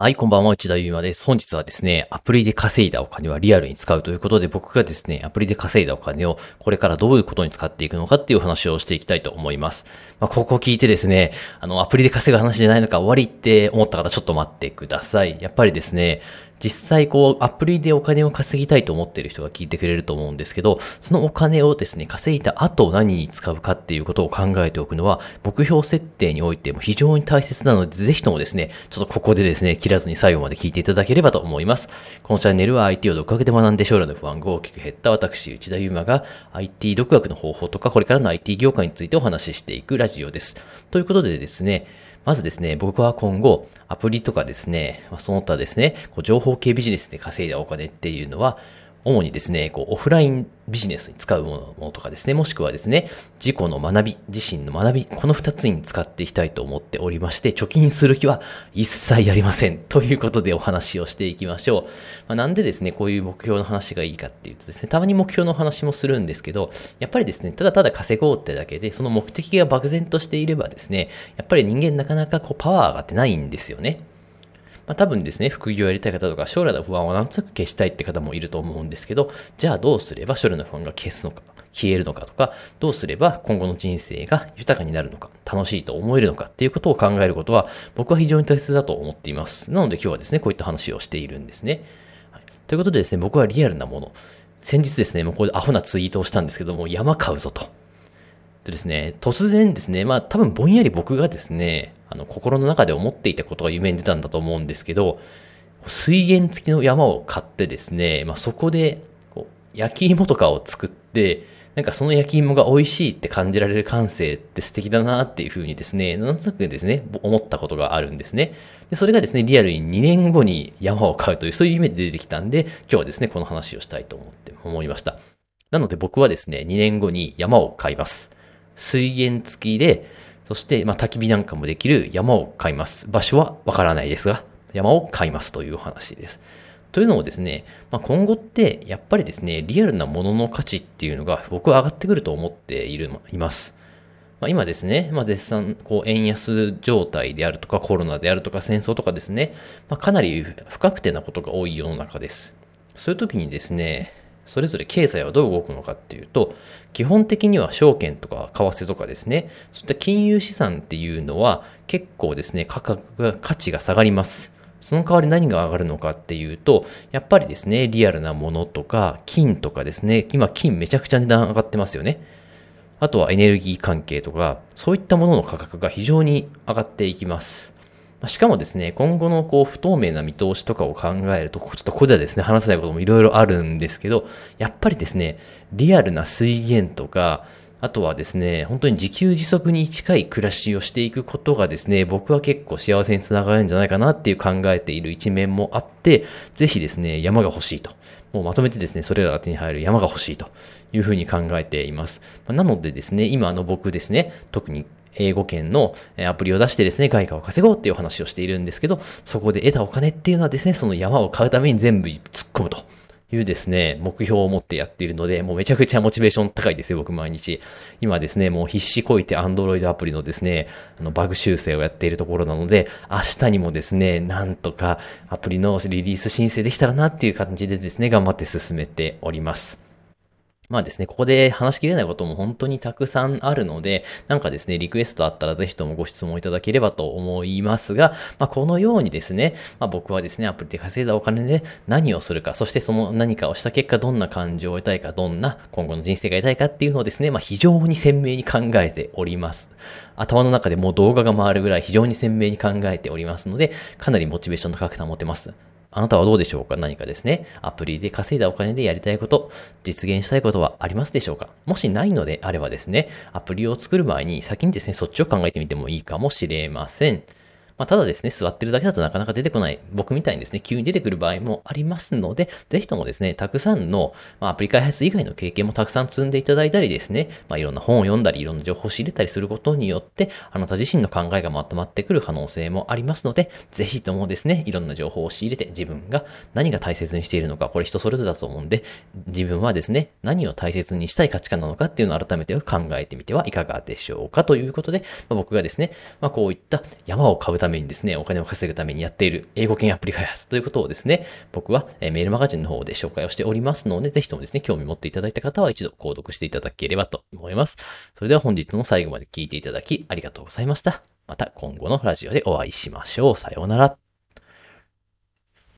はい、こんばんは、内田ゆうまです。本日はですね、アプリで稼いだお金はリアルに使うということで、僕がですね、アプリで稼いだお金をこれからどういうことに使っていくのかっていう話をしていきたいと思います。まあ、ここ聞いてですね、あの、アプリで稼ぐ話じゃないのか終わりって思った方、ちょっと待ってください。やっぱりですね、実際こうアプリでお金を稼ぎたいと思っている人が聞いてくれると思うんですけど、そのお金をですね、稼いだ後何に使うかっていうことを考えておくのは、目標設定においても非常に大切なので、ぜひともですね、ちょっとここでですね、切らずに最後まで聞いていただければと思います。このチャンネルは IT を独学で学んで将来の不安が大きく減った私、内田祐馬が IT 独学の方法とか、これからの IT 業界についてお話ししていくラジオです。ということでですね、まずですね、僕は今後、アプリとかですね、その他ですね、こう情報系ビジネスで稼いだお金っていうのは、主にですね、こう、オフラインビジネスに使うものとかですね、もしくはですね、自己の学び、自身の学び、この二つに使っていきたいと思っておりまして、貯金する気は一切ありません。ということでお話をしていきましょう。まあ、なんでですね、こういう目標の話がいいかっていうとですね、たまに目標の話もするんですけど、やっぱりですね、ただただ稼ごうってだけで、その目的が漠然としていればですね、やっぱり人間なかなかこうパワー上がってないんですよね。まあ、多分ですね、副業やりたい方とか、将来の不安をなんとなく消したいって方もいると思うんですけど、じゃあどうすれば将来の不安が消すのか、消えるのかとか、どうすれば今後の人生が豊かになるのか、楽しいと思えるのかっていうことを考えることは、僕は非常に大切だと思っています。なので今日はですね、こういった話をしているんですね。はい、ということでですね、僕はリアルなもの、先日ですね、もうこれアホなツイートをしたんですけども、山買うぞと。でですね、突然ですね、まあ多分ぼんやり僕がですね、あの、心の中で思っていたことが夢に出たんだと思うんですけど、水源付きの山を買ってですね、まあ、そこで、こう、焼き芋とかを作って、なんかその焼き芋が美味しいって感じられる感性って素敵だなっていうふうにですね、なんとなくですね、思ったことがあるんですね。で、それがですね、リアルに2年後に山を買うという、そういう夢で出てきたんで、今日はですね、この話をしたいと思って、思いました。なので僕はですね、2年後に山を買います。水源付きで、そして、まあ、焚き火なんかもできる山を買います。場所はわからないですが、山を買いますという話です。というのもですね、まあ、今後ってやっぱりですね、リアルなものの価値っていうのが僕は上がってくると思っている、います。まあ、今ですね、まあ、絶賛、こう、円安状態であるとか、コロナであるとか、戦争とかですね、まあ、かなり不確定なことが多い世の中です。そういう時にですね、それぞれ経済はどう動くのかっていうと、基本的には証券とか為替とかですね、そういった金融資産っていうのは結構ですね、価格が、価値が下がります。その代わり何が上がるのかっていうと、やっぱりですね、リアルなものとか、金とかですね、今金めちゃくちゃ値段上がってますよね。あとはエネルギー関係とか、そういったものの価格が非常に上がっていきます。しかもですね、今後のこう不透明な見通しとかを考えると、ちょっとここではですね、話せないこともいろいろあるんですけど、やっぱりですね、リアルな水源とか、あとはですね、本当に自給自足に近い暮らしをしていくことがですね、僕は結構幸せにつながるんじゃないかなっていう考えている一面もあって、ぜひですね、山が欲しいと。もうまとめてですね、それらが手に入る山が欲しいというふうに考えています。なのでですね、今の僕ですね、特に英語圏のアプリを出してですね、外貨を稼ごうっていう話をしているんですけど、そこで得たお金っていうのはですね、その山を買うために全部突っ込むと。いうですね、目標を持ってやっているので、もうめちゃくちゃモチベーション高いですよ、僕毎日。今ですね、もう必死こいて Android アプリのですね、あの、バグ修正をやっているところなので、明日にもですね、なんとかアプリのリリース申請できたらなっていう感じでですね、頑張って進めております。まあですね、ここで話しきれないことも本当にたくさんあるので、なんかですね、リクエストあったらぜひともご質問いただければと思いますが、まあこのようにですね、まあ僕はですね、アプリで稼いだお金で何をするか、そしてその何かをした結果どんな感情を得たいか、どんな今後の人生が得たいかっていうのをですね、まあ非常に鮮明に考えております。頭の中でもう動画が回るぐらい非常に鮮明に考えておりますので、かなりモチベーションの高く保てます。あなたはどうでしょうか？何かですね、アプリで稼いだお金でやりたいこと、実現したいことはありますでしょうか？もしないのであればですね、アプリを作る前に先にですね、そっちを考えてみてもいいかもしれません。まあ、ただですね、座ってるだけだとなかなか出てこない、僕みたいにですね、急に出てくる場合もありますので、ぜひともですね、たくさんの、まあ、アプリ開発以外の経験もたくさん積んでいただいたりですね、まあ、いろんな本を読んだり、いろんな情報を仕入れたりすることによって、あなた自身の考えがまとまってくる可能性もありますので、ぜひともですね、いろんな情報を仕入れて、自分が何が大切にしているのか、これ人それぞれだと思うんで、自分はですね、何を大切にしたい価値観なのかっていうのを改めて考えてみてはいかがでしょうかということで、まあ、僕がですね、まあ、こういった山を買うためためにですね、お金を稼ぐためにやっている英語圏アプリ開発ということをですね、僕はメールマガジンの方で紹介をしておりますので、ぜひともですね、興味持っていただいた方は一度購読していただければと思います。それでは本日も最後まで聞いていただきありがとうございました。また今後のラジオでお会いしましょう。さようなら。